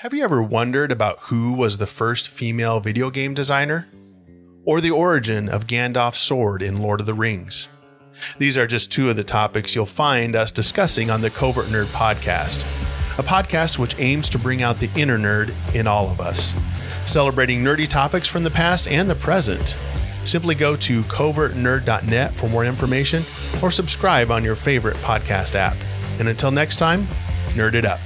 Have you ever wondered about who was the first female video game designer? Or the origin of Gandalf's sword in Lord of the Rings? These are just two of the topics you'll find us discussing on the Covert Nerd podcast, a podcast which aims to bring out the inner nerd in all of us, celebrating nerdy topics from the past and the present. Simply go to covertnerd.net for more information or subscribe on your favorite podcast app. And until next time, nerd it up.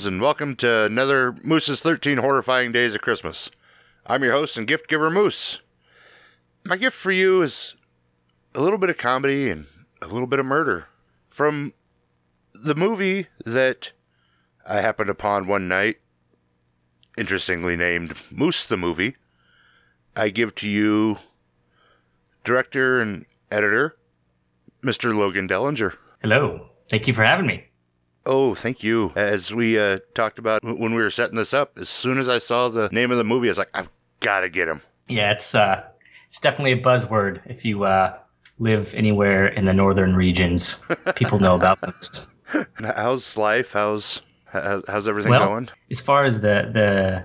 Hounds, and welcome to another Moose's 13 Horrifying Days of Christmas. I'm your host and gift giver, Moose. My gift for you is a little bit of comedy and a little bit of murder. From the movie that I happened upon one night, interestingly named Moose the Movie, I give to you director and editor, Mr. Logan Dellinger. Hello. Thank you for having me. Oh, thank you. As we uh, talked about when we were setting this up, as soon as I saw the name of the movie, I was like, I've got to get him. Yeah, it's uh, it's definitely a buzzword if you uh, live anywhere in the northern regions. People know about Moose. How's life? How's how's, how's everything Well, going? as far as the the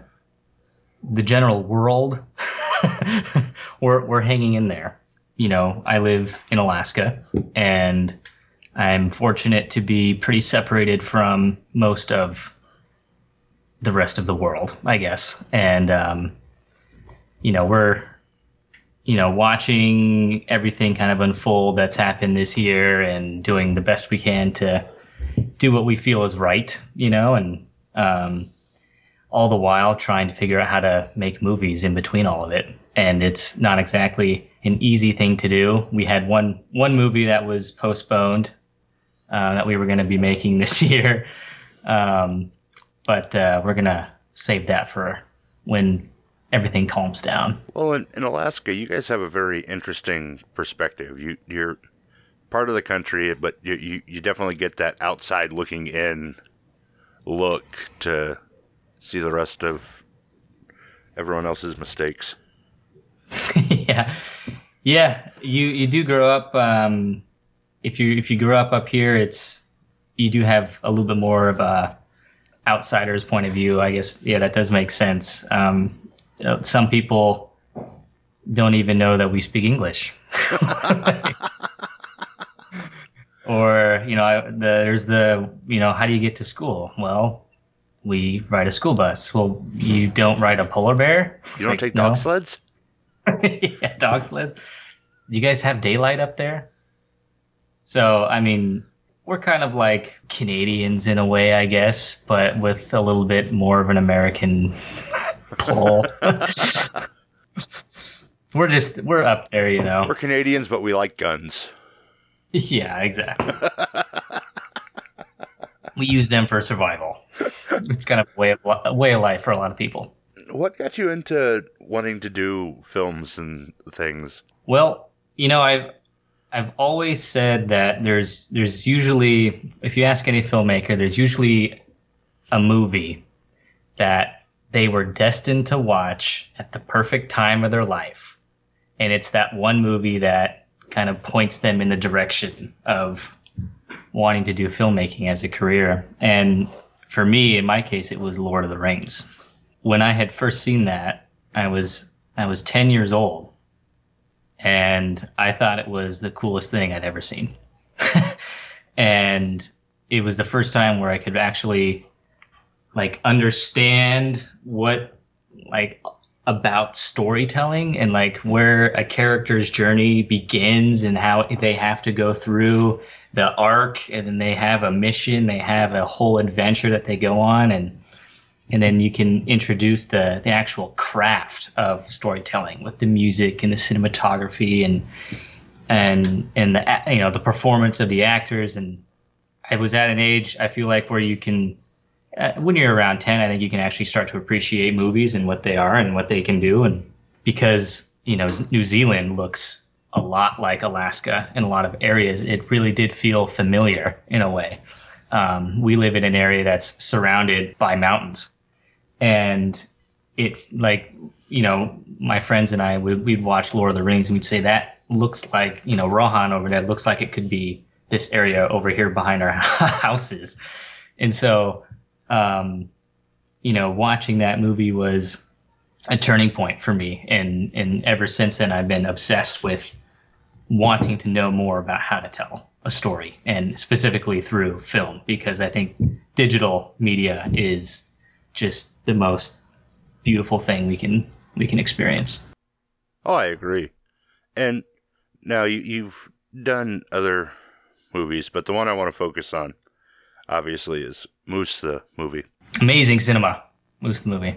the general world, we're we're hanging in there. You know, I live in Alaska, and I'm fortunate to be pretty separated from most of the rest of the world, I guess. And um, you know, we're you know watching everything kind of unfold that's happened this year and doing the best we can to do what we feel is right, you know, and um, all the while trying to figure out how to make movies in between all of it. And it's not exactly an easy thing to do. We had one one movie that was postponed uh, that we were going to be making this year, um, but uh, we're gonna save that for when everything calms down. Well, in, in Alaska, you guys have a very interesting perspective. You you're part of the country, but you, you you definitely get that outside looking in look to see the rest of everyone else's mistakes. yeah, yeah. You you do grow up. Um, if you if you grew up up here, it's you do have a little bit more of a outsider's point of view. I guess yeah, that does make sense. Um, some people don't even know that we speak English. or you know, I, the, there's the you know, how do you get to school? Well, we ride a school bus. Well, you don't ride a polar bear. You don't Like, take no. dog sleds? yeah, dog sleds. Do you guys have daylight up there? So, I mean, we're kind of like Canadians in a way, I guess, but with a little bit more of an American pull. we're just we're up there, you know. We're Canadians, but we like guns. Yeah, exactly. we use them for survival. It's kind of a way of a way of life for a lot of people. What got you into wanting to do films and things? Well, you know, I've I've always said that there's there's usually if you ask any filmmaker, there's usually a movie that they were destined to watch at the perfect time of their life. And it's that one movie that kind of points them in the direction of wanting to do filmmaking as a career. And for me, in my case, it was Lord of the Rings. When I had first seen that, I was I was 10 years old and I thought it was the coolest thing I'd ever seen. and it was the first time where I could actually like understand what like about storytelling and like where a character's journey begins and how they have to go through the arc and then they have a mission they have a whole adventure that they go on and and then you can introduce the the actual craft of storytelling with the music and the cinematography and and and the you know the performance of the actors. And I was at an age I feel like where you can uh, when you're around 10 I think you can actually start to appreciate movies and what they are and what they can do. And because you know New Zealand looks a lot like Alaska in a lot of areas it really did feel familiar in a way. Um, we live in an area that's surrounded by mountains and it like you know my friends and I would we'd watch Lord of the Rings and we'd say that looks like you know Rohan over there looks like it could be this area over here behind our houses. And so um, you know watching that movie was a turning point for me. And and ever since then I've been obsessed with wanting to know more about how to tell a story and specifically through film because I think digital media is just the most beautiful thing we can we can experience. Oh, I agree. And now you, you've done other movies, but the one I want to focus on, obviously, is Moose the movie. Amazing cinema, Moose the movie.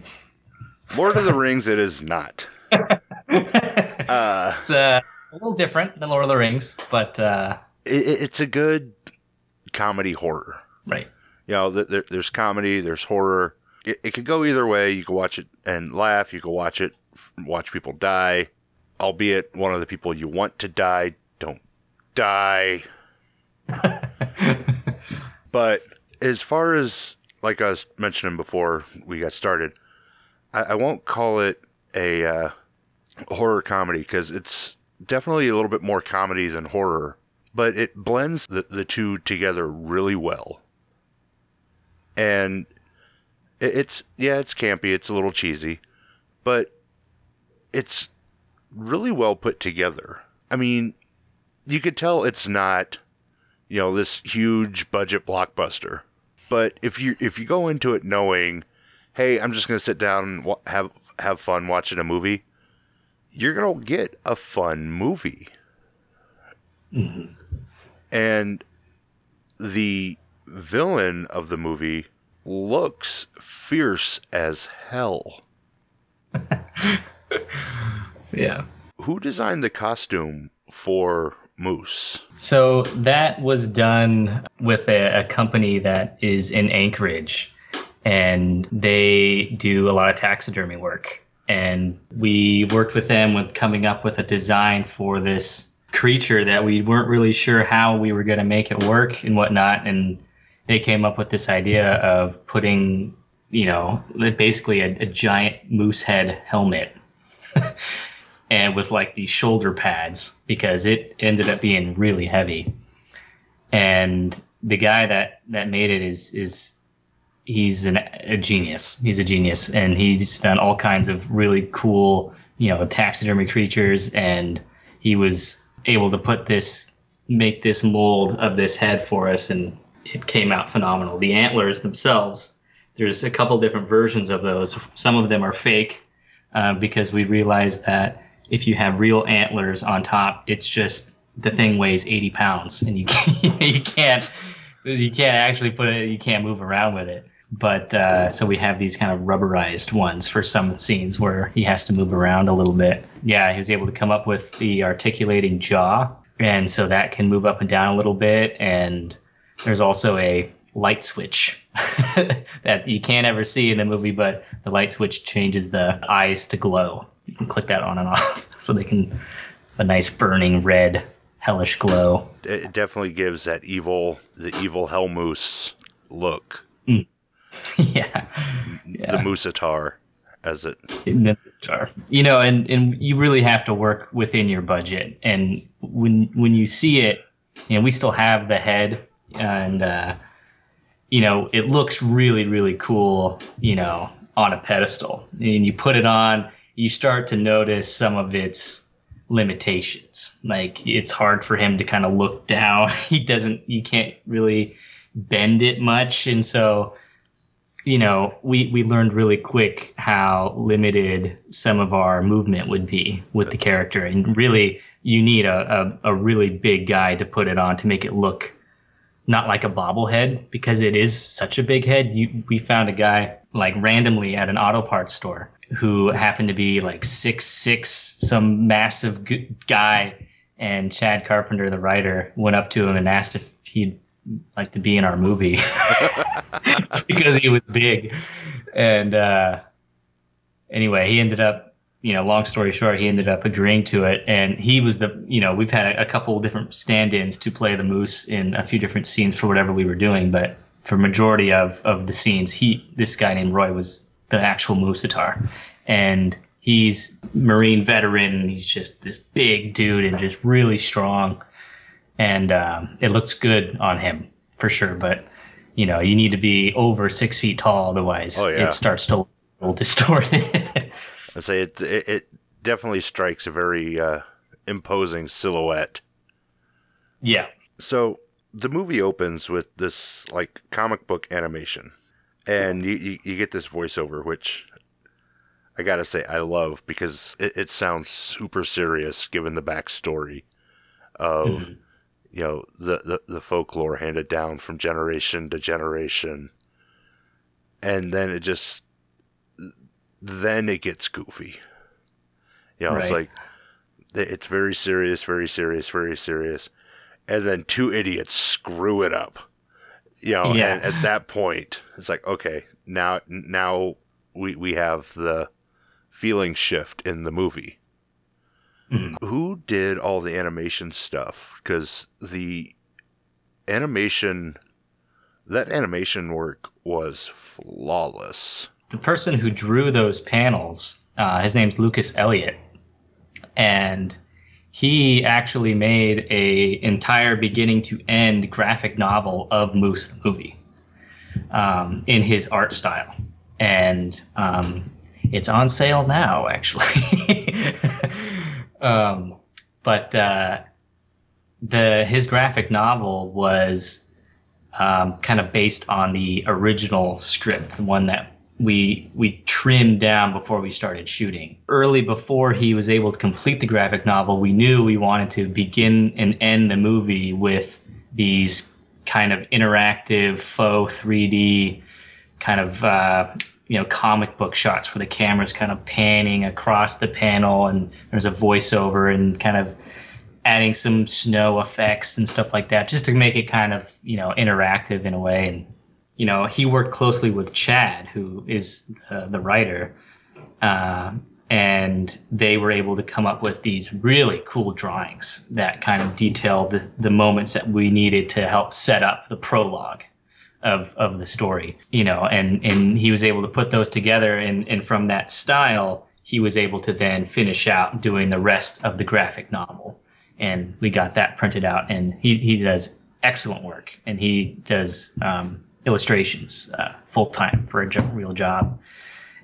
Lord of the Rings, it is not. uh, it's uh, a little different than Lord of the Rings, but uh, it, it's a good comedy horror. Right. You know, there, there's comedy, there's horror. It, it could go either way. You can watch it and laugh. You can watch it, watch people die, albeit one of the people you want to die don't die. but as far as like I was mentioning before we got started, I, I won't call it a uh, horror comedy because it's definitely a little bit more comedy than horror, but it blends the, the two together really well. And it, it's, yeah, it's campy, it's a little cheesy, but it's really well put together. I mean, you could tell it's not, you know, this huge budget blockbuster. But if you if you go into it knowing, hey, I'm just gonna sit down and have have fun watching a movie, you're gonna get a fun movie. Mm-hmm. And the villain of the movie looks fierce as hell. yeah. Who designed the costume for Moose? So that was done with a, a company that is in Anchorage, and they do a lot of taxidermy work. And we worked with them with coming up with a design for this creature that we weren't really sure how we were going to make it work and whatnot. And they came up with this idea of putting, you know, basically a, a giant moose head helmet and with like these shoulder pads because it ended up being really heavy. And the guy that that made it is is he's an, a genius. He's a genius, and he's done all kinds of really cool, you know, taxidermy creatures. And he was able to put this, make this mold of this head for us, and it came out phenomenal. The antlers themselves, there's a couple different versions of those. Some of them are fake uh, because we realized that if you have real antlers on top, it's just the thing weighs 80 pounds, and you can't, you can't you can't actually put it you can't move around with it. But uh, so we have these kind of rubberized ones for some scenes where he has to move around a little bit. Yeah, he was able to come up with the articulating jaw, and so that can move up and down a little bit. And there's also a light switch that you can't ever see in the movie, but the light switch changes the eyes to glow. You can click that on and off, so they can a nice burning red, hellish glow. It definitely gives that evil, the evil hell moose look. Hmm. yeah, The Moosatar, as it. You know, and and you really have to work within your budget. And when when you see it, you know, we still have the head, and uh, you know, it looks really really cool. You know, on a pedestal, and you put it on, you start to notice some of its limitations. Like it's hard for him to kind of look down. He doesn't. You can't really bend it much, and so you know, we, we learned really quick how limited some of our movement would be with the character. And really, you need a, a, a really big guy to put it on to make it look not like a bobblehead because it is such a big head. You, we found a guy like randomly at an auto parts store who happened to be like six six, some massive g- guy. And Chad Carpenter, the writer, went up to him and asked if he'd like to be in our movie because he was big. And uh, anyway, he ended up, you know, long story short, he ended up agreeing to it. And he was the, you know, we've had a, a couple of different stand-ins to play the moose in a few different scenes for whatever we were doing, but for majority of of the scenes, he this guy named Roy was the actual Mooseatar, and he's Marine veteran. He's just this big dude and just really strong, and um, it looks good on him for sure. But you know, you need to be over six feet tall, otherwise Oh, yeah. it starts to look distorted. I say it, it. It definitely strikes a very uh, imposing silhouette. yeah, So the movie opens with this like comic book animation, and you you, you get this voiceover, which I gotta say I love because it, it sounds super serious given the backstory of Mhm. you know the, the the folklore handed down from generation to generation, and then it just then it gets goofy. You know, it's like it's very serious, very serious, very serious and then two idiots screw it up. You know, Yeah. and at that point, it's like, okay, now now we we have the feeling shift in the movie. Mhm. Who did all the animation stuff? Because the animation, that animation work was flawless. The person who drew those panels, uh, his name's Lucas Elliott, and he actually made a entire beginning to end graphic novel of Moose the movie um, in his art style, and um, it's on sale now actually. um, but uh, the his graphic novel was um, kind of based on the original script, the one that we we trimmed down before we started shooting. Early before he was able to complete the graphic novel, we knew we wanted to begin and end the movie with these kind of interactive faux 3D kind of uh, you know comic book shots where the camera's kind of panning across the panel and there's a voiceover and kind of adding some snow effects and stuff like that just to make it kind of you know interactive in a way and you know he worked closely with chad who is uh, the writer uh, and they were able to come up with these really cool drawings that kind of detail the, the moments that we needed to help set up the prologue of, of the story you know and and he was able to put those together and and from that style he was able to then finish out doing the rest of the graphic novel. And we got that printed out and he, he does excellent work and he does um, illustrations uh, full time for a jo- real job.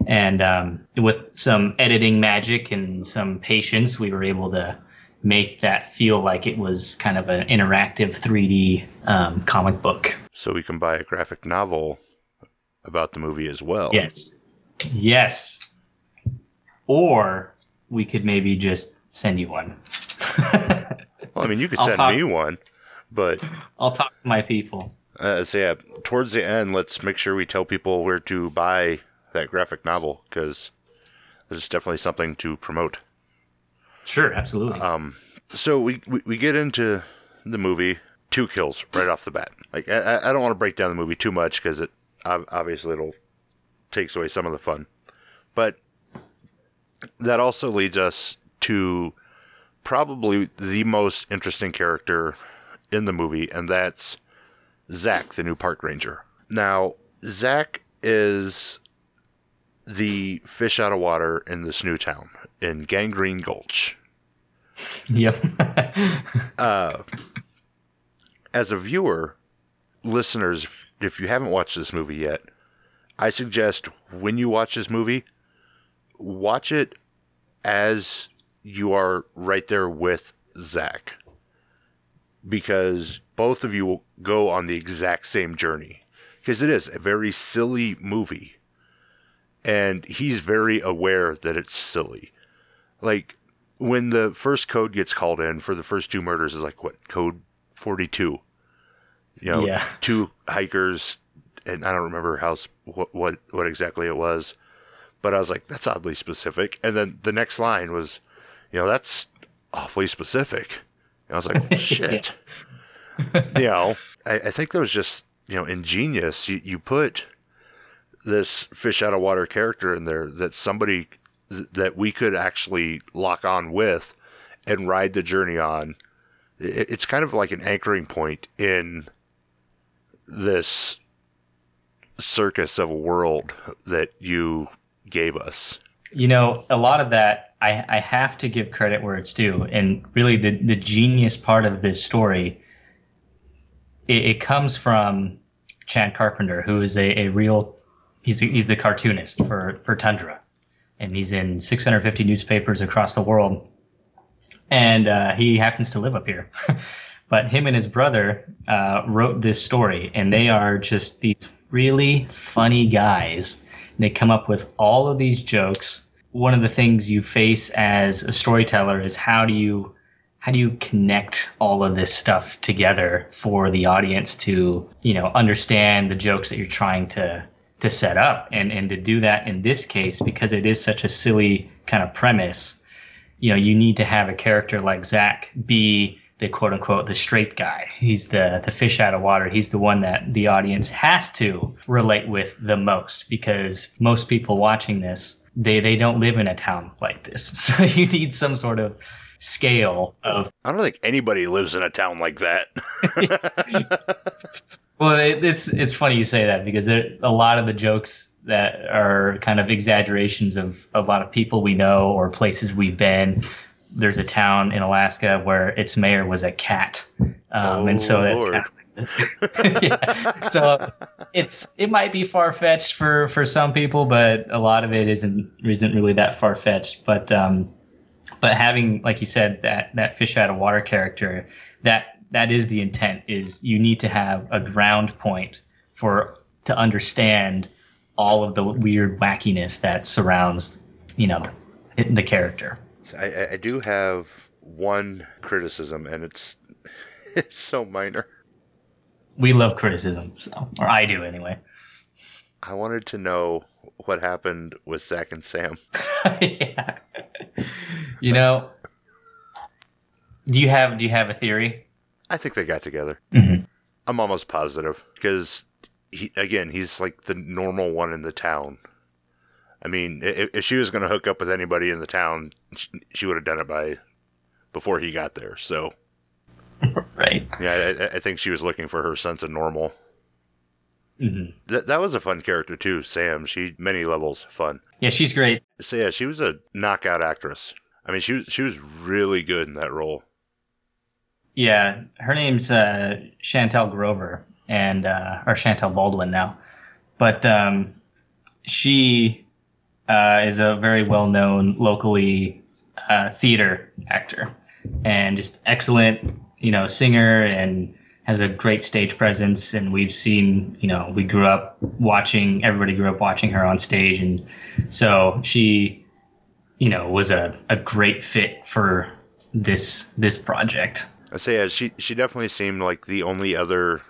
And um, with some editing magic and some patience we were able to make that feel like it was kind of an interactive 3d um, comic book. So we can buy a graphic novel about the movie as well. yes. Yes. Or we could maybe just send you one. Well, I mean, you could I'll send talk- me one, but i'll talk to my people uh, so yeah, towards the end, let's make sure we tell people where to buy that graphic novel because there's definitely something to promote. sure absolutely Um, so we, we we get into the movie, two kills right off the bat. Like I, I- I don't want to break down the movie too much because it obviously it'll takes away some of the fun, but that also leads us to probably the most interesting character in the movie, and that's Zach, the new park ranger. Now, Zach is the fish out of water in this new town in Gangrene Gulch. Yep. Uh, as a viewer, listeners, if- if you haven't watched this movie yet, I suggest when you watch this movie, watch it as you are right there with Zach. Because both of you will go on the exact same journey because it is a very silly movie, and he's very aware that it's silly. Like when the first code gets called in for the first two murders is like what code forty two. You know, Yeah. two hikers, and I don't remember how what what what exactly it was, but I was like, that's oddly specific. And then the next line was, you know, that's awfully specific. And I was like, oh, shit. you know, I, I think that was just you know ingenious. You you put this fish out of water character in there that somebody th- that we could actually lock on with and ride the journey on. It, it's kind of like an anchoring point in this circus of a world that you gave us. You know, a lot of that I, I have to give credit where it's due, and really the the genius part of this story. It, it comes from Chad Carpenter, who is a, a real he's he's the cartoonist for for Tundra, and he's in 650 newspapers across the world, and uh, he happens to live up here. but him and his brother uh, wrote this story, and they are just these really funny guys. They come up with all of these jokes. One of the things you face as a storyteller is how do you how do you connect all of this stuff together for the audience to you know understand the jokes that you're trying to to set up and and to do that in this case because it is such a silly kind of premise? You know you need to have a character like zach be the quote unquote the straight guy. He's the the fish out of water. He's the one that the audience has to relate with the most because most people watching this they they don't live in a town like this. So you need some sort of scale of I don't think anybody lives in a town like that. Well, it, it's it's funny you say that because there, a lot of the jokes that are kind of exaggerations of a lot of people we know or places we've been. There's a town in Alaska where its mayor was a cat, um, and so Oh, that's kind of, yeah. So it's it might be far fetched for for some people, but a lot of it isn't isn't really that far fetched. But um, but having like you said that that fish out of water character that that is the intent is you need to have a ground point for to understand all of the weird wackiness that surrounds you know the, the character I, I- do have one criticism, and it's it's so minor. we love criticism so or i do anyway I wanted to know what happened with Zach and Sam. yeah. You know do you have do you have a theory I think they got together. Mhm. I'm almost positive because he again he's like the normal one in the town. I mean, if, if she was going to hook up with anybody in the town, she, she would have done it by before he got there. So right yeah, I, I think she was looking for her sense of normal. hmm That that was a fun character too, Sam. She many levels fun. yeah she's great So yeah, she was a knockout actress. I mean, she was she was really good in that role. Yeah, her name's uh, Chantel Grover, and uh, or Chantel Baldwin now, but um, she uh, is a very well-known locally uh, theater actor, and just excellent, you know, singer, and has a great stage presence. And we've seen, you know, we grew up watching, everybody grew up watching her on stage, and so she, you know, was a, a great fit for this this project. I say yeah, she she definitely seemed like the only other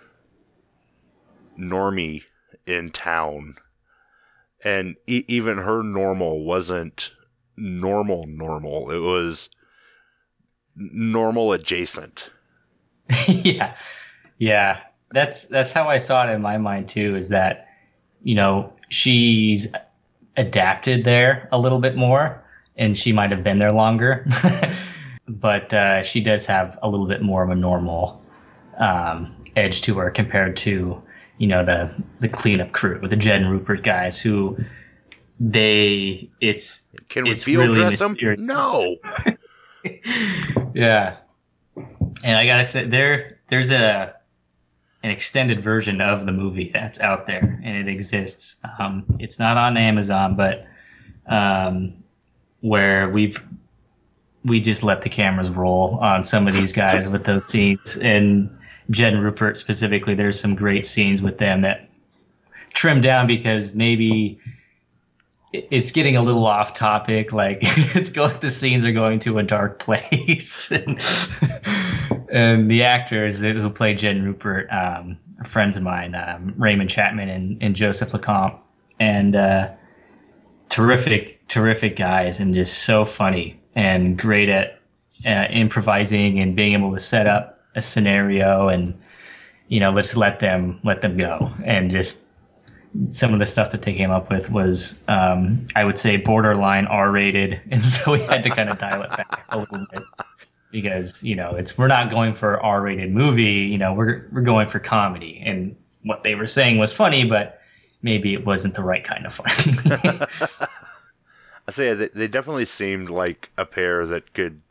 normie in town, and e- even her normal wasn't normal normal. It was normal adjacent. yeah yeah that's that's how i saw it in my mind too is that you know she's adapted there a little bit more and she might have been there longer but uh, she does have a little bit more of a normal um, edge to her compared to you know the the cleanup crew with the jed and rupert guys who they it's Can we It's field really dress them? No. yeah and i gotta say there there's a an extended version of the movie that's out there and it exists um, it's not on amazon but um, where we've we just let the cameras roll on some of these guys with those scenes and Jen Rupert specifically there's some great scenes with them that trimmed down because maybe it's getting a little off topic. Like it's going, the scenes are going to a dark place, and, and the actors that, who play Jen Rupert, um, friends of mine, um, Raymond Chapman and, and Joseph Lecomte, and uh, terrific, terrific guys, and just so funny and great at uh, improvising and being able to set up a scenario and you know let's let them let them go. And just some of the stuff that they came up with was um, i would say borderline r-rated. And so we had to kind of dial it back a little bit because you know it's we're not going for r-rated movie. You know we're we're going for comedy. And what they were saying was funny but maybe it wasn't the right kind of funny I say they, they definitely seemed like a pair that could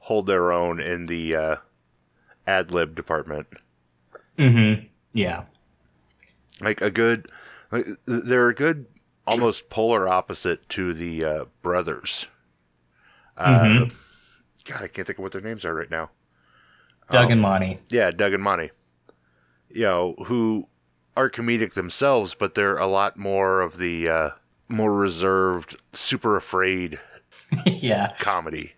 hold their own in the uh, ad lib department. mm-hmm yeah Like a good, like, they're a good, almost polar opposite to the uh, brothers. Uh, Mhm. God, I can't think of what their names are right now. doug Um, and monty Yeah, Doug and Monty. You know, who are comedic themselves, but they're a lot more of the uh, more reserved, super afraid yeah comedy.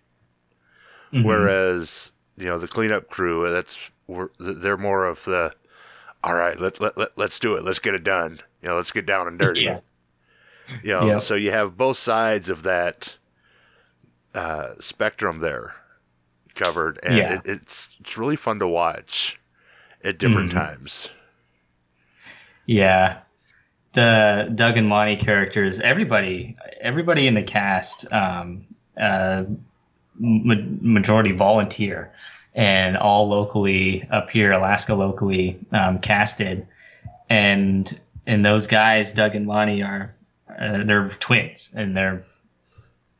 Mhm. Whereas, you know, the cleanup crew, that's they're more of the, all right, let, let, let, let's do it. Let's get it done. You know, let's get down and dirty. Yeah. You know, so you have both sides of that uh, spectrum there covered. And Yeah. it, it's, it's really fun to watch at different Mhm. times. Yeah, the Doug and Monty characters, everybody, everybody in the cast, um, uh, ma- majority volunteer, and all locally up here, Alaska locally um, casted, and and those guys, Doug and Monty, are uh, they're twins, and they're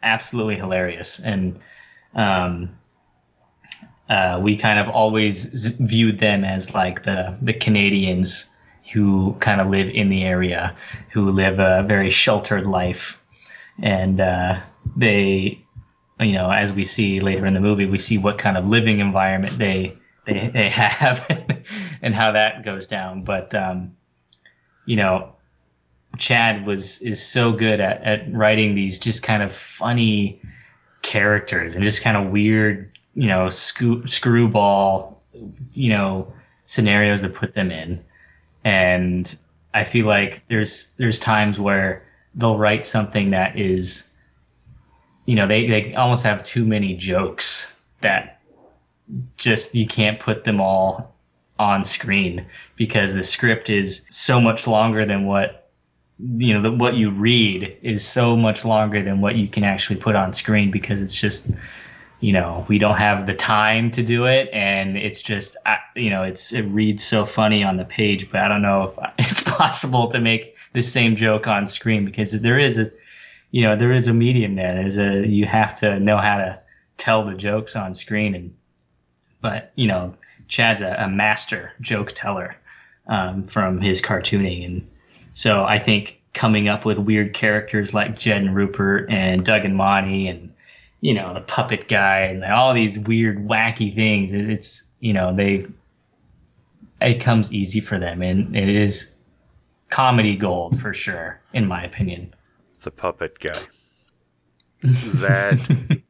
absolutely hilarious, and um, uh, we kind of always viewed them as like the the Canadians who kind of live in the area, who live a very sheltered life, and uh, they, you know, as we see later in the movie, we see what kind of living environment they they, they have and how that goes down. But um, you know, Chad was is so good at, at writing these just kind of funny characters and just kind of weird, you know, screw, screwball, you know, scenarios to put them in. And I feel like there's there's times where they'll write something that is, you know, they, they almost have too many jokes that just you can't put them all on screen because the script is so much longer than what you know the, what you read is so much longer than what you can actually put on screen because it's just you know we don't have the time to do it. And it's just you know it's it reads so funny on the page but i don't know if it's possible to make the same joke on screen because there is a you know there is a medium there. There's a you have to know how to tell the jokes on screen. And but you know chad's a, a master joke teller um, from his cartooning. And so I think coming up with weird characters like Jed and Rupert and Doug and Monty and you know the puppet guy and all these weird wacky things. It- it's you know they it comes easy for them. And it is comedy gold for sure in my opinion. The puppet guy. That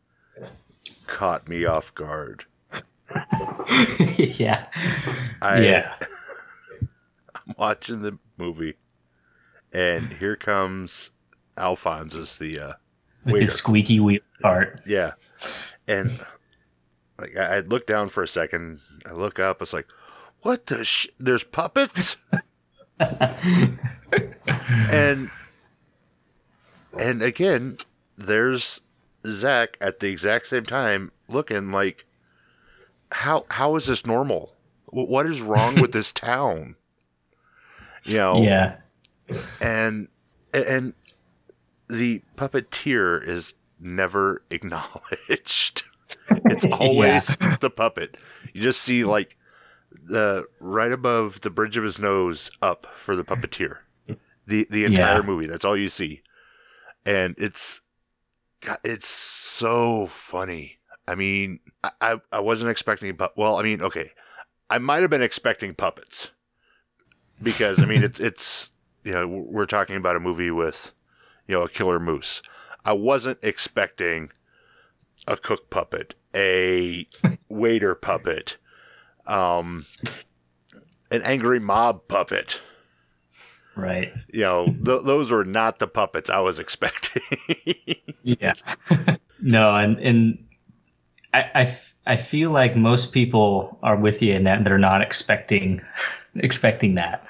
caught me off guard. yeah. I, yeah. I'm watching the movie, and here comes Alphonse as the uh, with his squeaky wheel part Yeah, and like I, I look down for a second. I look up. It's like, what the sh? There's puppets, and and again, there's Zach at the exact same time, looking like, how how is this normal? What is wrong with this town? You know, yeah and and the puppeteer is never acknowledged. It's always the puppet. You just see like the right above the bridge of his nose up for the puppeteer. The the entire Yeah. movie. That's all you see, and it's God, it's so funny. I mean, I I, I wasn't expecting, but well, I mean, okay, I might have been expecting puppets because I mean it's it's you know, we're talking about a movie with, you know, a killer moose. I wasn't expecting a cook puppet, a waiter puppet, um, an angry mob puppet. Right. You know, th- those were not the puppets I was expecting. Yeah. no, and and I, I I feel like most people are with you in that they're not expecting expecting that.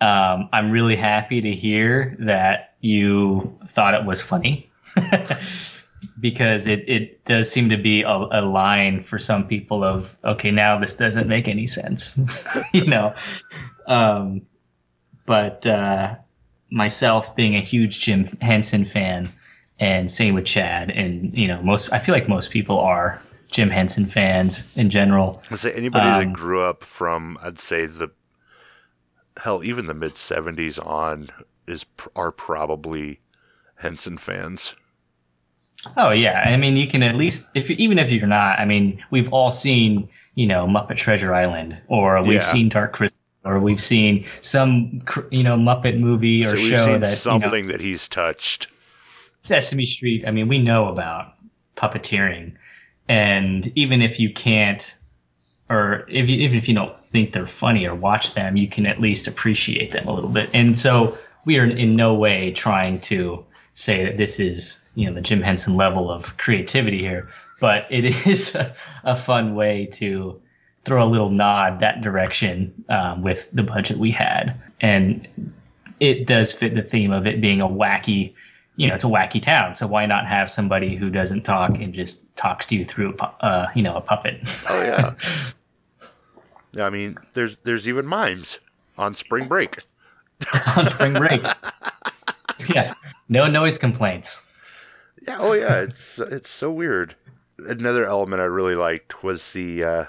Um, I'm really happy to hear that you thought it was funny. because it, it does seem to be a, a line for some people of okay now this doesn't make any sense you know um, but uh, myself being a huge jim henson fan and same with chad and you know most i feel like most people are jim henson fans in general I'd say anybody Um, that grew up from, I'd say the hell, even the mid '70s on is are probably Henson fans. Oh yeah, I mean you can at least if even if you're not, I mean we've all seen you know Muppet Treasure Island, or we've Yeah. seen Dark Crystal, or we've seen some you know Muppet movie or so show that you know, something that he's touched. Sesame Street. I mean we know about puppeteering, and even if you can't, or if you, even if you don't think they're funny or watch them, you can at least appreciate them a little bit. And so we are in no way trying to say that this is you know the Jim Henson level of creativity here, but it is a, a fun way to throw a little nod that direction um, with the budget we had, and it does fit the theme of it being a wacky. You know, it's a wacky town, so why not have somebody who doesn't talk and just talks to you through, a uh, you know, a puppet? Oh yeah. I mean, there's there's even mimes on spring break. on spring break. yeah, no noise complaints. Yeah, oh yeah, it's it's so weird. Another element I really liked was the uh,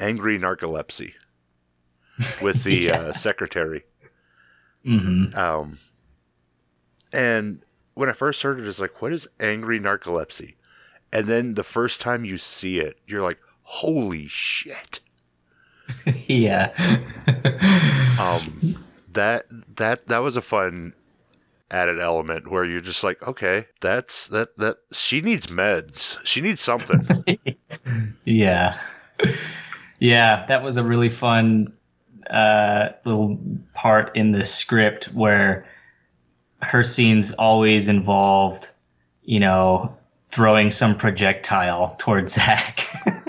angry narcolepsy with the Yeah. uh, secretary. hmm Um, and when I first heard it, it's like, what is angry narcolepsy? And then the first time you see it, you're like, holy shit. yeah. Um, that that that was a fun added element where you're just like, okay, that's that that she needs meds. She needs something. yeah. Yeah, that was a really fun uh, little part in the script where her scenes always involved, you know, throwing some projectile towards Zach.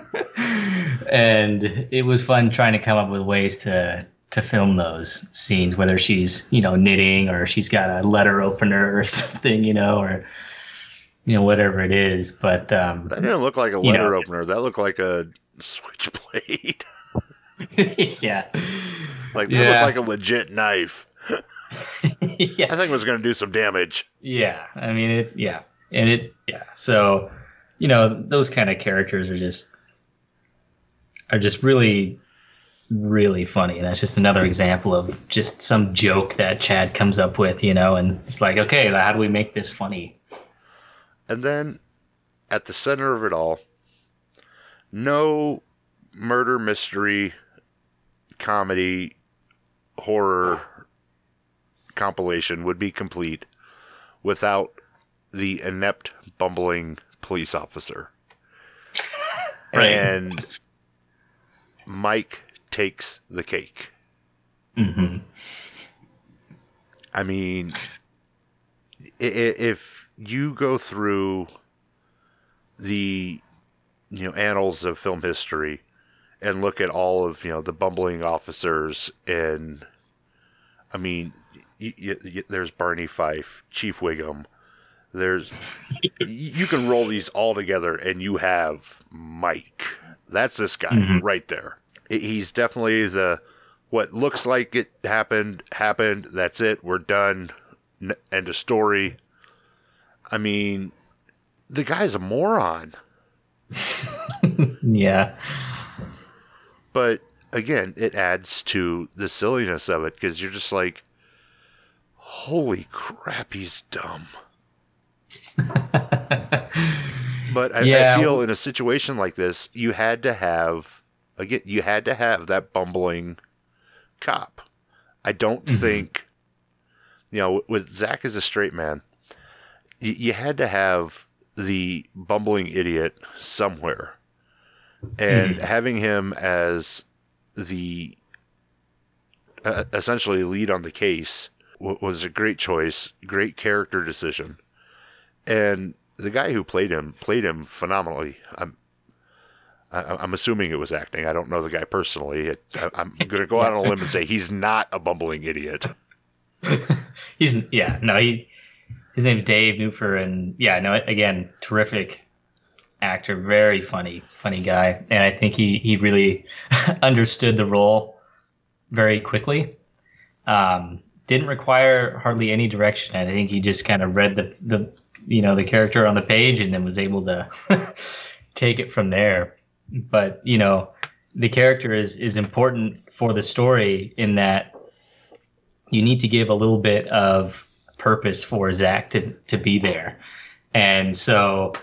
and it was fun trying to come up with ways to to film those scenes, whether she's, you know, knitting or she's got a letter opener or something, you know, or you know, whatever it is. But um that didn't look like a letter know. opener. That looked like a switchblade. yeah. like that Yeah. looked like a legit knife. yeah. I think it was going to do some damage. Yeah. I mean it yeah. And it yeah. So, you know, those kind of characters are just are just really really funny. And that's just another example of just some joke that Chad comes up with, you know, and it's like, okay, how do we make this funny? And then at the center of it all, no murder mystery comedy horror compilation would be complete without the inept bumbling police officer. Right. And Mike takes the cake. Mhm. I mean, if you go through the you know annals of film history and look at all of you know the bumbling officers and I mean, y- y- y- there's Barney Fife, Chief Wiggum. There's you can roll these all together and you have Mike. That's this guy Mhm. right there. He's definitely the what looks like it happened happened. That's it. We're done. N- end of story. I mean, the guy's a moron. Yeah. But again, it adds to the silliness of it because you're just like, holy crap, he's dumb. But I, Yeah. I feel in a situation like this, you had to have again, you had to have that bumbling cop. I don't think you know, with Zach as a straight man, you, you had to have the bumbling idiot somewhere, and Mhm. having him as the uh, essentially lead on the case was a great choice, great character decision, and the guy who played him played him phenomenally. I'm I, I'm assuming it was acting. I don't know the guy personally. It, I, I'm going to go out on a limb and say he's not a bumbling idiot. He's yeah, no, he his name's Dave Newfer, and yeah, no, again, terrific actor, very funny, funny guy, and I think he he really understood the role very quickly. Um, didn't require hardly any direction. I think he just kind of read the the you know the character on the page and then was able to take it from there. But you know, the character is is important for the story in that you need to give a little bit of purpose for Zach to to be there. And so,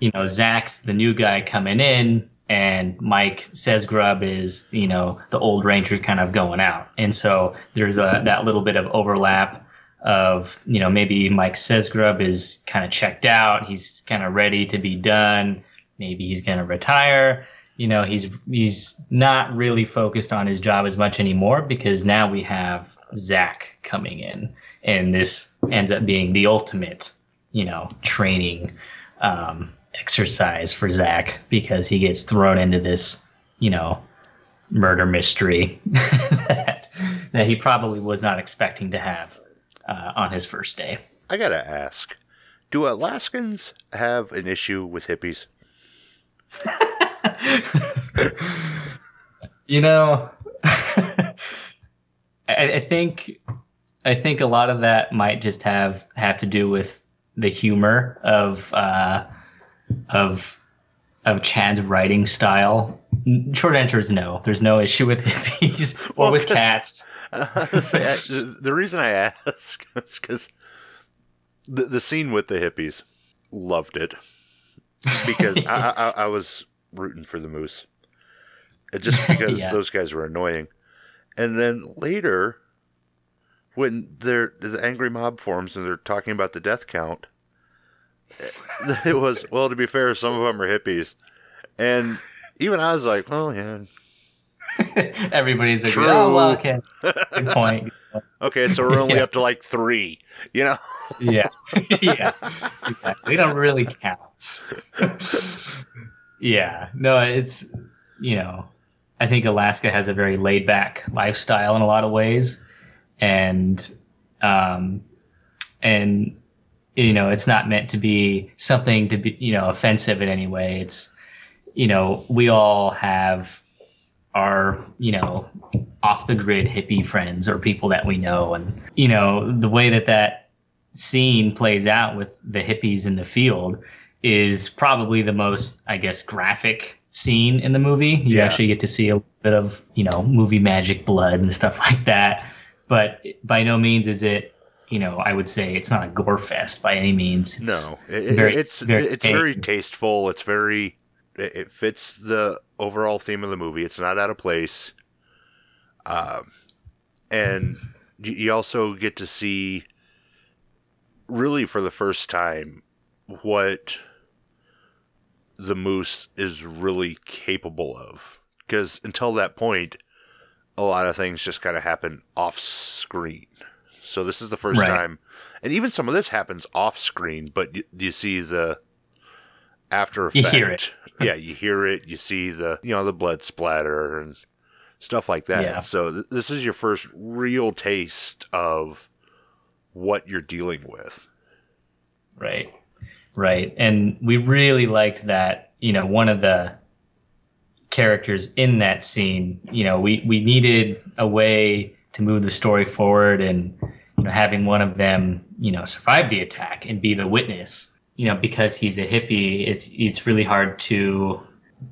you know, Zach's the new guy coming in, and Mike says Grub is, you know, the old ranger kind of going out. And so there's a that little bit of overlap of, you know, maybe Mike says Grub is kind of checked out, he's kind of ready to be done. Maybe he's going to retire. You know, he's he's not really focused on his job as much anymore because now we have Zach coming in, and this ends up being the ultimate, you know, training um, exercise for Zach because he gets thrown into this, you know, murder mystery that that he probably was not expecting to have uh, on his first day. I got to ask do Alaskans have an issue with hippies? you know, I, I think I think a lot of that might just have have to do with the humor of uh, of of Chad's writing style. Short answer is no. There's no issue with hippies or Well, with cats. Say, I- the reason I ask is because the, the scene with the hippies loved it because I, I, I was rooting for the moose Uh, just because Yeah. those guys were annoying. And then later, when they're the angry mob forms and they're talking about the death count, it was well. To be fair, some of them are hippies, and even I was like, "Oh yeah, Everybody's like, True. oh well, okay, good point. okay." So we're only Yeah. up to like three, you know. yeah, yeah, exactly. They don't really count. yeah, no, it's you know, I think Alaska has a very laid back lifestyle in a lot of ways, and um, and you know, it's not meant to be something to be you know offensive in any way. It's you know, we all have our you know off the grid hippie friends or people that we know and you know the way that that scene plays out with the hippies in the field is probably the most i guess graphic scene in the movie you Yeah. actually get to see a bit of you know movie magic blood and stuff like that but by no means is it you know i would say it's not a gore fest by any means It's- No, it, very- it's very it's very tasteful. It's very it, it fits the overall theme of the movie. It's not out of place. Um, and you, you also get to see, really for the first time, what the moose is really capable of. Because until that point, a lot of things just kind of happen off screen. So this is the first Right. time, and even some of this happens off screen, but you, you see the after effect. You hear it. yeah, you hear it. You see the you know the blood splatter and stuff like that. Yeah. So th- this is your first real taste of what you're dealing with. Right. Right. And we really liked that, you know, one of the characters in that scene, you know, we, we needed a way to move the story forward and, know, having one of them, you know, survive the attack and be the witness, you know, because he's a hippie, it's, it's really hard to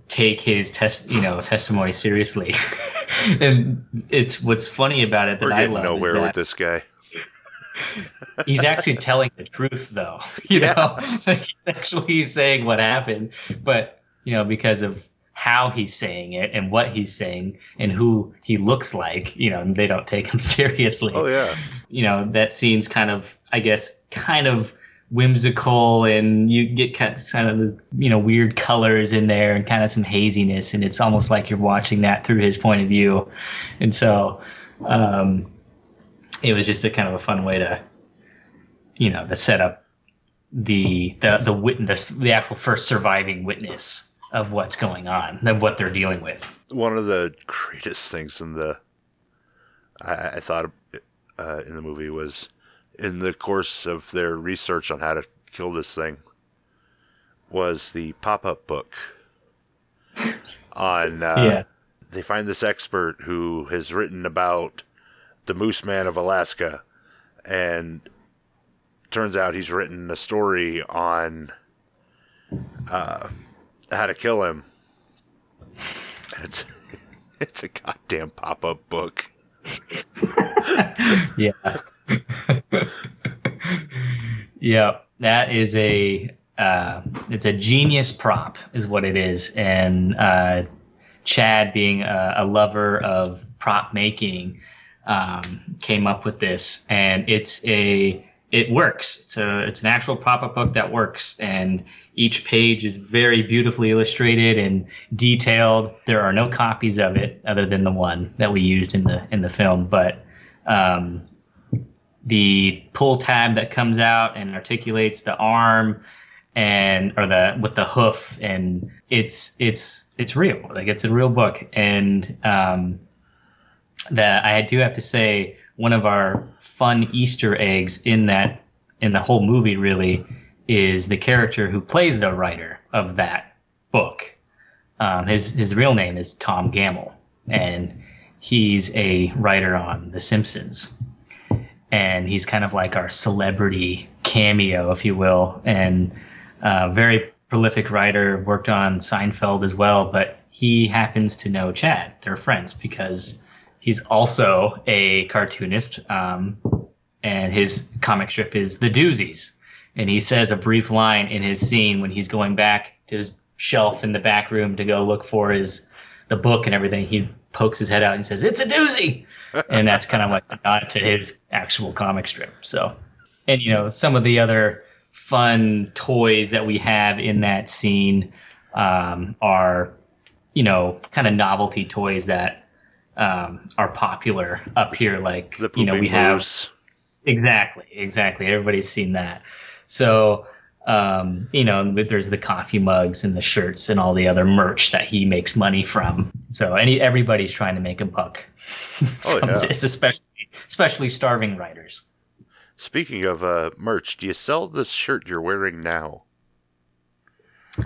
take his test, you know, testimony seriously. and it's what's funny about it that We're I love nowhere is that with this guy. he's actually telling the truth though you Yeah. know he's actually he's saying what happened but you know because of how he's saying it and what he's saying and who he looks like. You know, and they don't take him seriously. Oh yeah. You know, that scene's kind of, I guess, kind of whimsical and you get kind of the you know weird colors in there and kind of some haziness and it's almost like you're watching that through his point of view and so um, it was just a kind of a fun way to you know to set up the the the witness the actual first surviving witness of what's going on of what they're dealing with. One of the greatest things in the I, I thought uh, in the movie was in the course of their research on how to kill this thing was the pop-up book on uh, yeah. they find this expert who has written about the moose man of alaska and turns out he's written a story on uh, how to kill him. It's it's a goddamn pop-up book. Yeah. yeah, that is a uh, it's a genius prop, is what it is, and uh, Chad, being a, a lover of prop making, um, came up with this, and it's a it works. A it's an actual pop-up book that works, and each page is very beautifully illustrated and detailed. There are no copies of it other than the one that we used in the in the film, but um, the pull tab that comes out and articulates the arm and or the with the hoof and it's it's it's real like it's a real book and um that i do have to say one of our fun easter eggs in that in the whole movie really is the character who plays the writer of that book um, his his real name is Tom Gammill and he's a writer on the simpsons and he's kind of like our celebrity cameo, if you will, and uh, very prolific writer. Worked on Seinfeld as well, but he happens to know Chad. They're friends because he's also a cartoonist, um, and his comic strip is The Doozies. And he says a brief line in his scene when he's going back to his shelf in the back room to go look for his the book and everything. He pokes his head out and says, "It's a doozy." and that's kind of like a nod to his actual comic strip. So, and you know, some of the other fun toys that we have in that scene um, are, you know, kind of novelty toys that um, are popular up here. Like, the you know, we have exactly, exactly. Everybody's seen that. So. Um, you know, there's the coffee mugs and the shirts and all the other merch that he makes money from. So any everybody's trying to make a buck Oh, yeah. this, especially especially starving writers. Speaking of uh, merch, do you sell this shirt you're wearing now?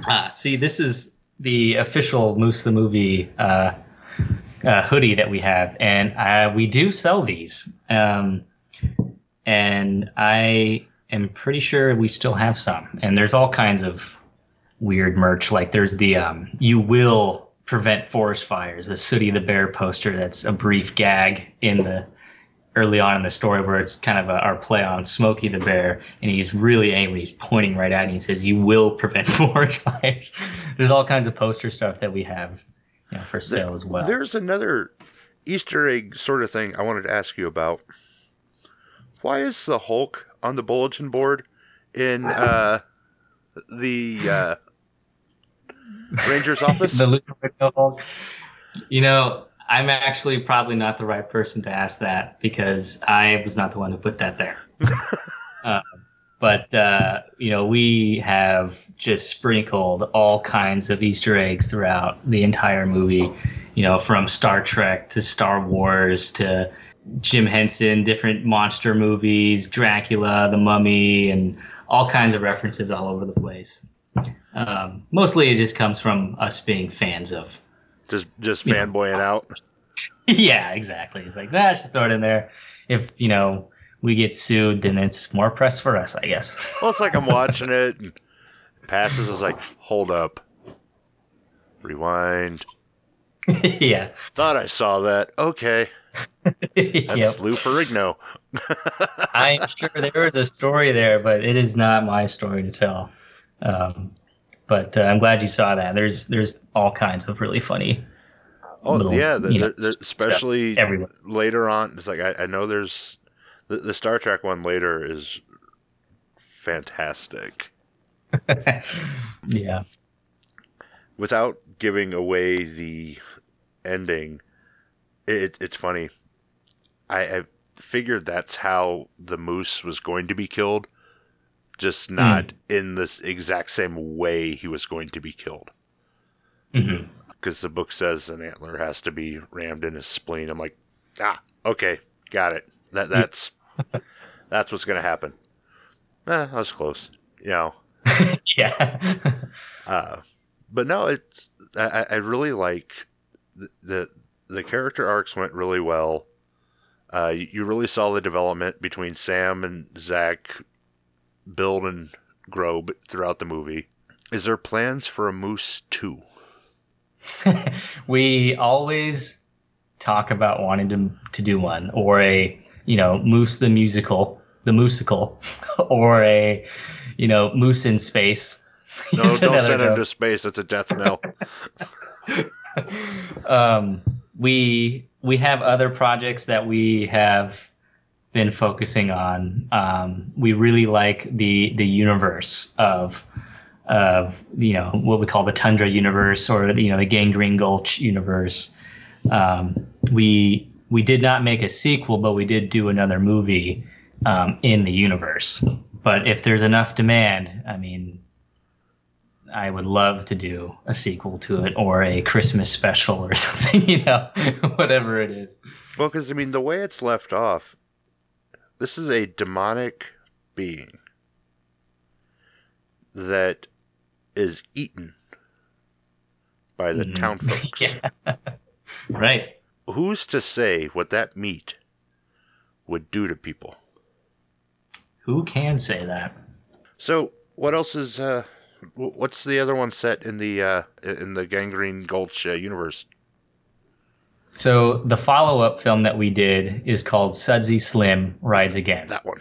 Ah, see, this is the official Moose the Movie uh, uh, hoodie that we have, and uh, we do sell these. Um, and I am pretty sure we still have some. And there's all kinds of weird merch. Like there's the um, "You will prevent forest fires," the Sooty the Bear poster. That's a brief gag in the early on in the story where it's kind of a, our play on Smokey the Bear, and he's really angry. He's pointing right at you. He says, "You will prevent forest fires." There's all kinds of poster stuff that we have, you know, for sale as well. There's another Easter egg sort of thing I wanted to ask you about. Why is the Hulk on the bulletin board in uh, the uh, Ranger's office? the Lou Ferrigno Hulk. You know, I'm actually probably not the right person to ask that because I was not the one who put that there. uh, but uh, you know, we have just sprinkled all kinds of Easter eggs throughout the entire movie. You know, from Star Trek to Star Wars to Jim Henson, different monster movies, Dracula, The Mummy, and all kinds of references all over the place. Um, mostly, it just comes from us being fans of just just fanboying out. yeah, exactly. It's like, ah, just throw it in there. If, you know, we get sued, then it's more press for us, I guess. Well, it's like I'm watching it and passes is like, hold up. Rewind. yeah. Thought I saw that. Okay. That's yep. Lou Ferrigno. I'm sure there is a story there, but it is not my story to tell. Um, But uh, I'm glad you saw that. There's there's all kinds of really funny. Oh little, yeah, the, you know, the, the- especially later on. It's like I, I know there's the, the Star Trek one later is fantastic. yeah. Without giving away the ending, it, it's funny. I, I figured that's how the moose was going to be killed, just not in this exact same way he was going to be killed. hmm because the book says an antler has to be rammed in his spleen. I'm like, ah, okay, got it. That that's that's what's gonna happen. Eh, I was close, you know. yeah. Uh, but no, it's I, I really like the, the the character arcs went really well. Uh, you, really saw the development between Sam and Zach build and grow throughout the movie. Is there plans for a Moose two? we always talk about wanting to to do one or a you know Moose the musical, the musical, or a you know Moose in space. No, don't send him to space. It's a death knell. um, we we have other projects that we have been focusing on. Um, we really like the the universe of of you know what we call the Tundra universe or you know the Gangrene Gulch universe. Um, we we did not make a sequel, but we did do another movie um, in the universe. But if there's enough demand, I mean, I would love to do a sequel to it or a Christmas special or something, you know, whatever it is. well, because I mean, the way it's left off, this is a demonic being that is eaten by the Mhm. town folks. Yeah. Right. Who's to say what that meat would do to people? Who can say that? So, what else is? Uh, what's the other one set in the uh, in the Gangrene Gulch uh, universe? So the follow-up film that we did is called Sudsy Slim Rides Again. That one.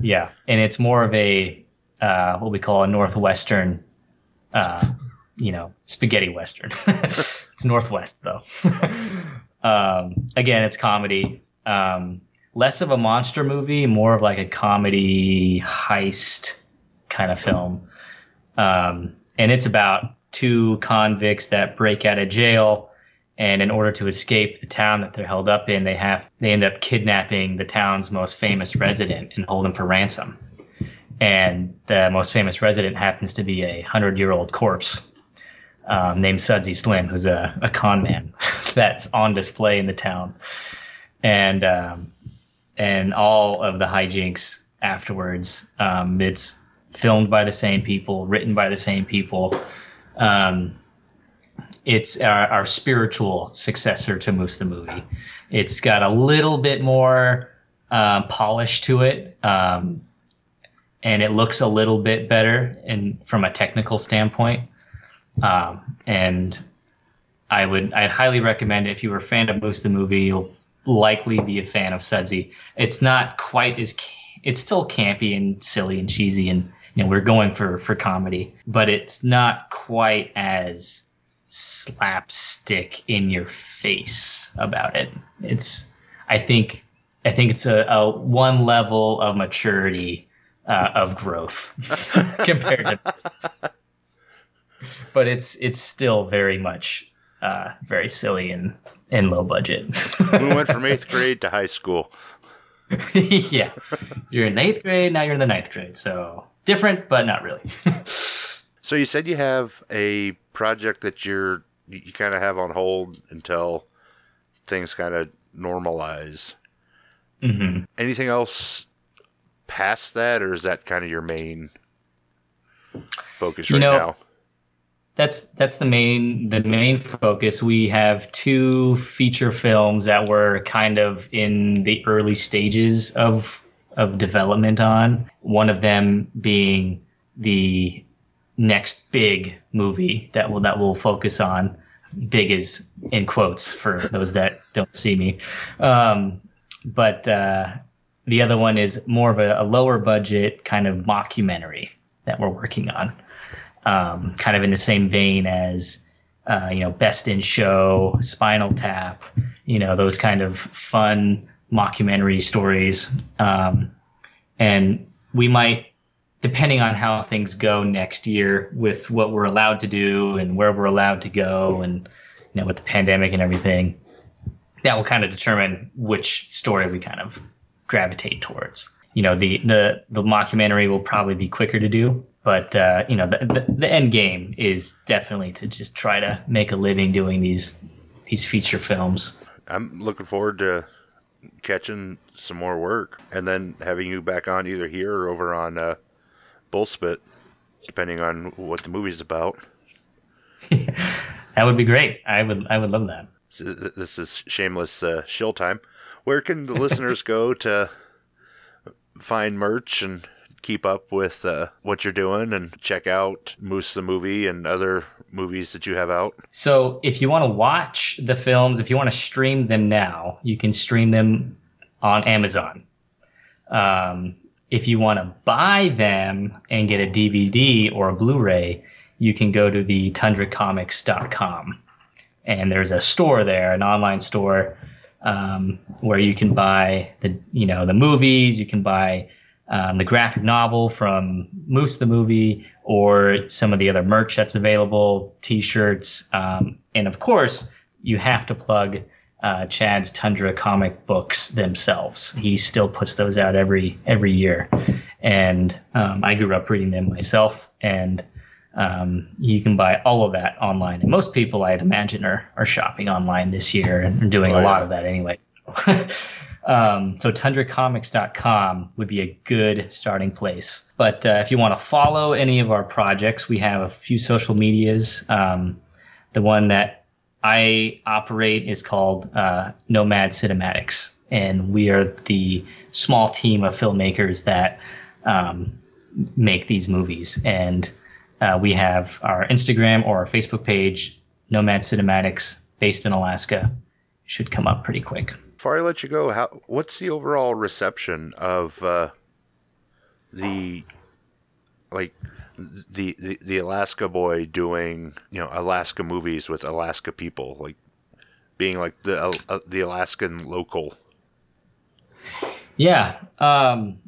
Yeah, and it's more of a uh, what we call a northwestern, uh, you know, spaghetti western. it's northwest though. um, again, it's comedy. Um, less of a monster movie, more of like a comedy heist kind of film. Um, and it's about two convicts that break out of jail and in order to escape the town that they're held up in they have they end up kidnapping the town's most famous resident and hold him for ransom and the most famous resident happens to be a hundred year old corpse um, named Sudsy Slim, who's a, a con man that's on display in the town, and um, and all of the hijinks afterwards. Um, it's filmed by the same people, written by the same people. Um, it's our, our spiritual successor to Moose the movie. It's got a little bit more um, polish to it, um, and it looks a little bit better in from a technical standpoint. Um, and I would I'd highly recommend it if you were a fan of Moose the movie. You'll likely be a fan of Sudsy. It's not quite as it's still campy and silly and cheesy, and you know we're going for for comedy, but it's not quite as slapstick in your face about it. It's I think I think it's a, a one level of maturity uh, of growth compared to but it's it's still very much uh, very silly and and low budget. we went from eighth grade to high school. yeah, you're in eighth grade now. You're in the ninth grade, so different, but not really. So you said you have a project that you're you, kind of have on hold until things kind of normalize. hmm Anything else past that, or is that kind of your main focus You right know, now? That's that's the main the main focus. We have two feature films that were kind of in the early stages of of development on. One of them being the next big movie that will that will focus on. Big is in quotes for those that don't see me. Um, but uh, the other one is more of a, a lower budget kind of mockumentary that we're working on. um, kind of in the same vein as uh, you know Best in Show, Spinal Tap, you know those kind of fun mockumentary stories, um, and we might. Depending on how things go next year with what we're allowed to do and where we're allowed to go, and you know with the pandemic and everything, that will kind of determine which story we kind of gravitate towards. You know, the the the mockumentary will probably be quicker to do, but uh, you know, the, the the end game is definitely to just try to make a living doing these these feature films. I'm looking forward to catching some more work and then having you back on either here or over on uh, Bullspit, depending on what the movie's about. that would be great. I would I would love that. This is shameless uh, shill time. Where can the listeners go to find merch and keep up with uh, what you're doing and check out Moose the movie and other movies that you have out? So if you want to watch the films, if you want to stream them now, you can stream them on Amazon. Um, if you want to buy them and get a DVD or a Blu-ray, you can go to the tundracomics.com. And there's a store there, an online store, um, where you can buy the you know the movies, you can buy um, the graphic novel from Moose the movie, or some of the other merch that's available, T-shirts, um, and of course you have to plug uh, Chad's Tundra comic books themselves. He still puts those out every every year, and um, I grew up reading them myself, and um, you can buy all of that online. And most people, I'd imagine, are, are shopping online this year and doing Oh, a lot yeah. of that anyway. um, so tundracomics.com would be a good starting place. But uh, if you want to follow any of our projects, we have a few social medias. Um, the one that I operate is called uh, Nomad Cinematics, and we are the small team of filmmakers that um, make these movies. And uh, we have our Instagram or our Facebook page, Nomad Cinematics, based in Alaska. Should come up pretty quick. Before I let you go, how what's the overall reception of uh, the like the, the the Alaska boy doing you know Alaska movies with Alaska people, like being like the uh, the Alaskan local? Yeah. Um,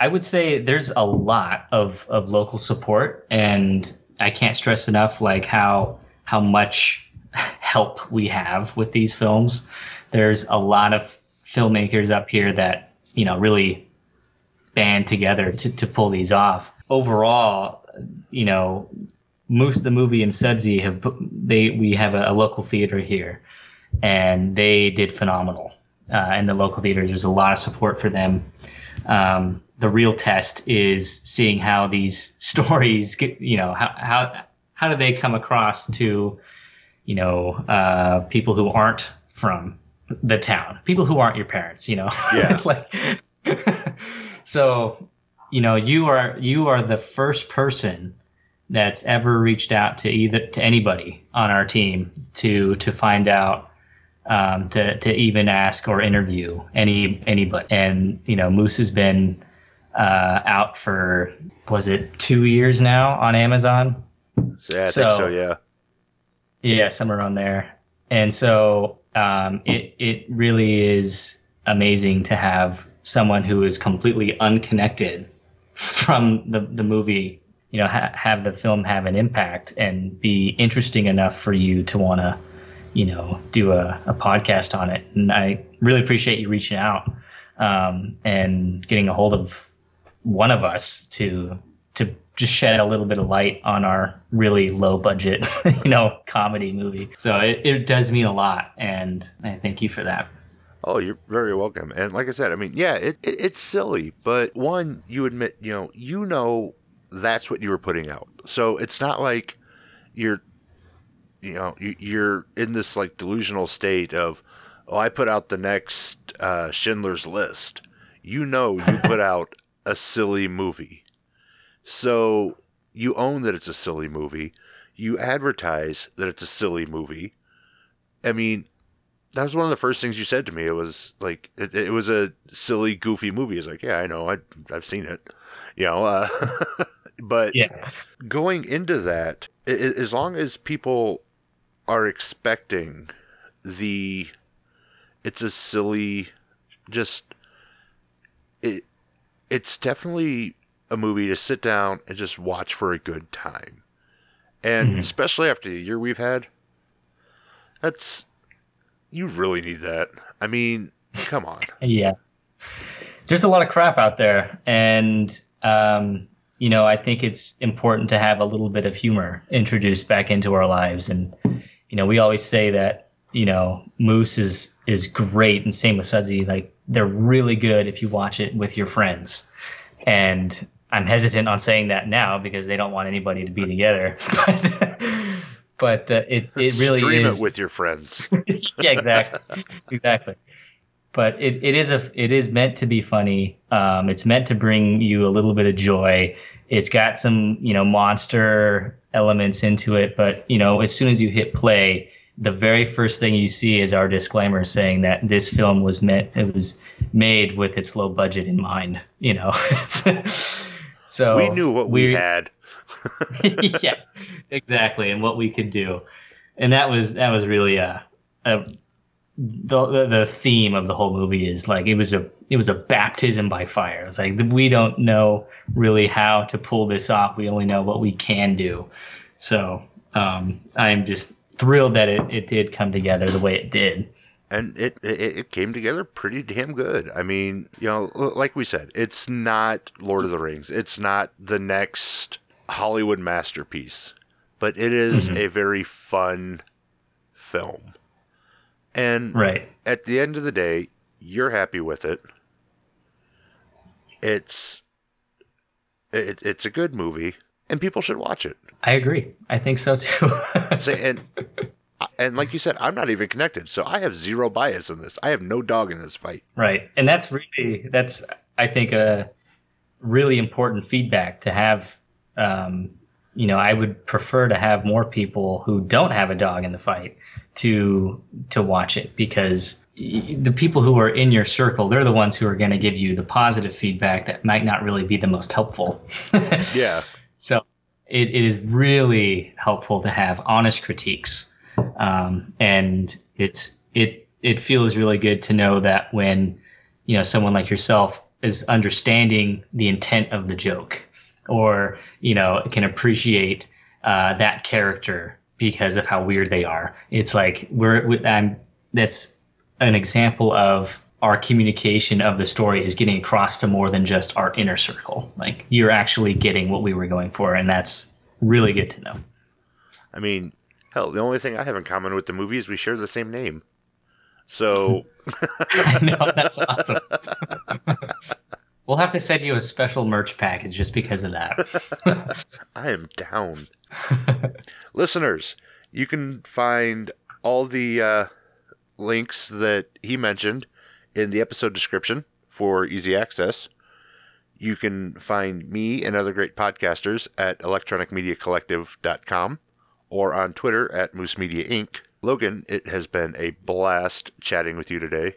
I would say there's a lot of, of local support, and I can't stress enough like how how much help we have with these films. There's a lot of filmmakers up here that you know really band together to, to pull these off. Overall, you know, Moose the movie and Sudsy have they we have a, a local theater here, and they did phenomenal. Uh, in the local theaters, there's a lot of support for them. Um, the real test is seeing how these stories get, you know, how how how do they come across to, you know, uh, people who aren't from the town, people who aren't your parents, you know, Yeah. like. so, you know, you are you are the first person that's ever reached out to either to anybody on our team to to find out um, to to even ask or interview any anybody. And you know, Moose has been uh, out for was it two years now on Amazon? Yeah, I So- think so. Yeah. Yeah, somewhere around there. And so um, it it really is amazing to have someone who is completely unconnected from the the movie. You know, ha- have the film have an impact and be interesting enough for you to want to, you know, do a, a podcast on it. And I really appreciate you reaching out um, and getting a hold of one of us to to just shed a little bit of light on our really low budget, you know, comedy movie. So it, it does mean a lot, and I thank you for that. Oh, you're very welcome. And like I said, I mean, yeah, it, it it's silly, but one, you admit, you know, you know, that's what you were putting out. So it's not like you're, you know, you, you're in this like delusional state of, oh, I put out the next uh, Schindler's List. You know, you put out a silly movie. So you own that it's a silly movie. You advertise that it's a silly movie. I mean, that was one of the first things you said to me. It was like it, it was a silly, goofy movie. It's like, yeah, I know, I I've seen it. You know, uh, But Yeah. going into that, i- i- as long as people are expecting the, it's a silly, just it, it's definitely a movie to sit down and just watch for a good time, and Mhm. especially after the year we've had, that's you really need that. I mean, come on. Yeah. There's a lot of crap out there. And, um, you know, I think it's important to have a little bit of humor introduced back into our lives. And, you know, we always say that, you know, Moose is, is great. And same with Sudsy. Like, they're really good if you watch it with your friends. And I'm hesitant on saying that now because they don't want anybody to be together. But, but uh, it, it really Stream is it with your friends. yeah, exactly, exactly. But it, it is a it is meant to be funny. Um, it's meant to bring you a little bit of joy. It's got some you know monster elements into it, but you know as soon as you hit play, the very first thing you see is our disclaimer saying that this film was meant it was made with its low budget in mind. You know, so we knew what we we- had. yeah, exactly, and what we could do, and that was that was really a, a the, the the theme of the whole movie is like it was a it was a baptism by fire. It's like we don't know really how to pull this off. We only know what we can do. So um, I'm just thrilled that it, it did come together the way it did. And it, it it came together pretty damn good. I mean, you know, like we said, it's not Lord of the Rings. It's not the next Hollywood masterpiece, but it is Mhm. a very fun film. And Right. at the end of the day, you're happy with it. It's it, it's a good movie, and people should watch it. I agree. I think so too. Say and and like you said, I'm not even connected, so I have zero bias in this. I have no dog in this fight. Right. And that's really that's I think a really important feedback to have um, you know, I would prefer to have more people who don't have a dog in the fight to to watch it because the people who are in your circle, they're the ones who are going to give you the positive feedback that might not really be the most helpful. Yeah. So it, it is really helpful to have honest critiques, um, and it's it it feels really good to know that when you know someone like yourself is understanding the intent of the joke, or you know can appreciate uh, that character because of how weird they are. It's like we're we- I'm that's an example of our communication of the story is getting across to more than just our inner circle. Like you're actually getting what we were going for, and that's really good to know. I mean, hell, the only thing I have in common with the movie is we share the same name. So I know that's awesome. we'll have to send you a special merch package just because of that. I am down. Listeners, you can find all the uh, links that he mentioned in the episode description for easy access. You can find me and other great podcasters at electronicmediacollective.com or on Twitter at Moose Media Inc. Logan, it has been a blast chatting with you today.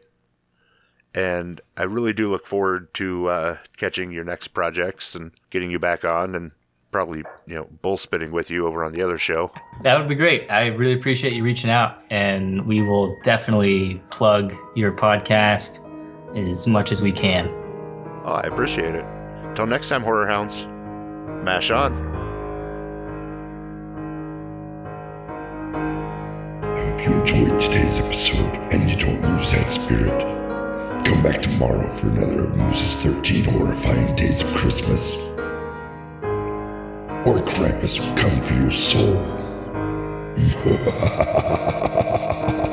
And I really do look forward to uh, catching your next projects and getting you back on and probably, you know, bull spitting with you over on the other show. that would be great. I really appreciate you reaching out, and we will definitely plug your podcast as much as we can. Oh, I appreciate it. Till next time, Horror Hounds, mash on. Enjoyed today's episode and you don't lose that spirit. Come back tomorrow for another of Moose's 13 horrifying days of Christmas. Or Krampus will come for your soul.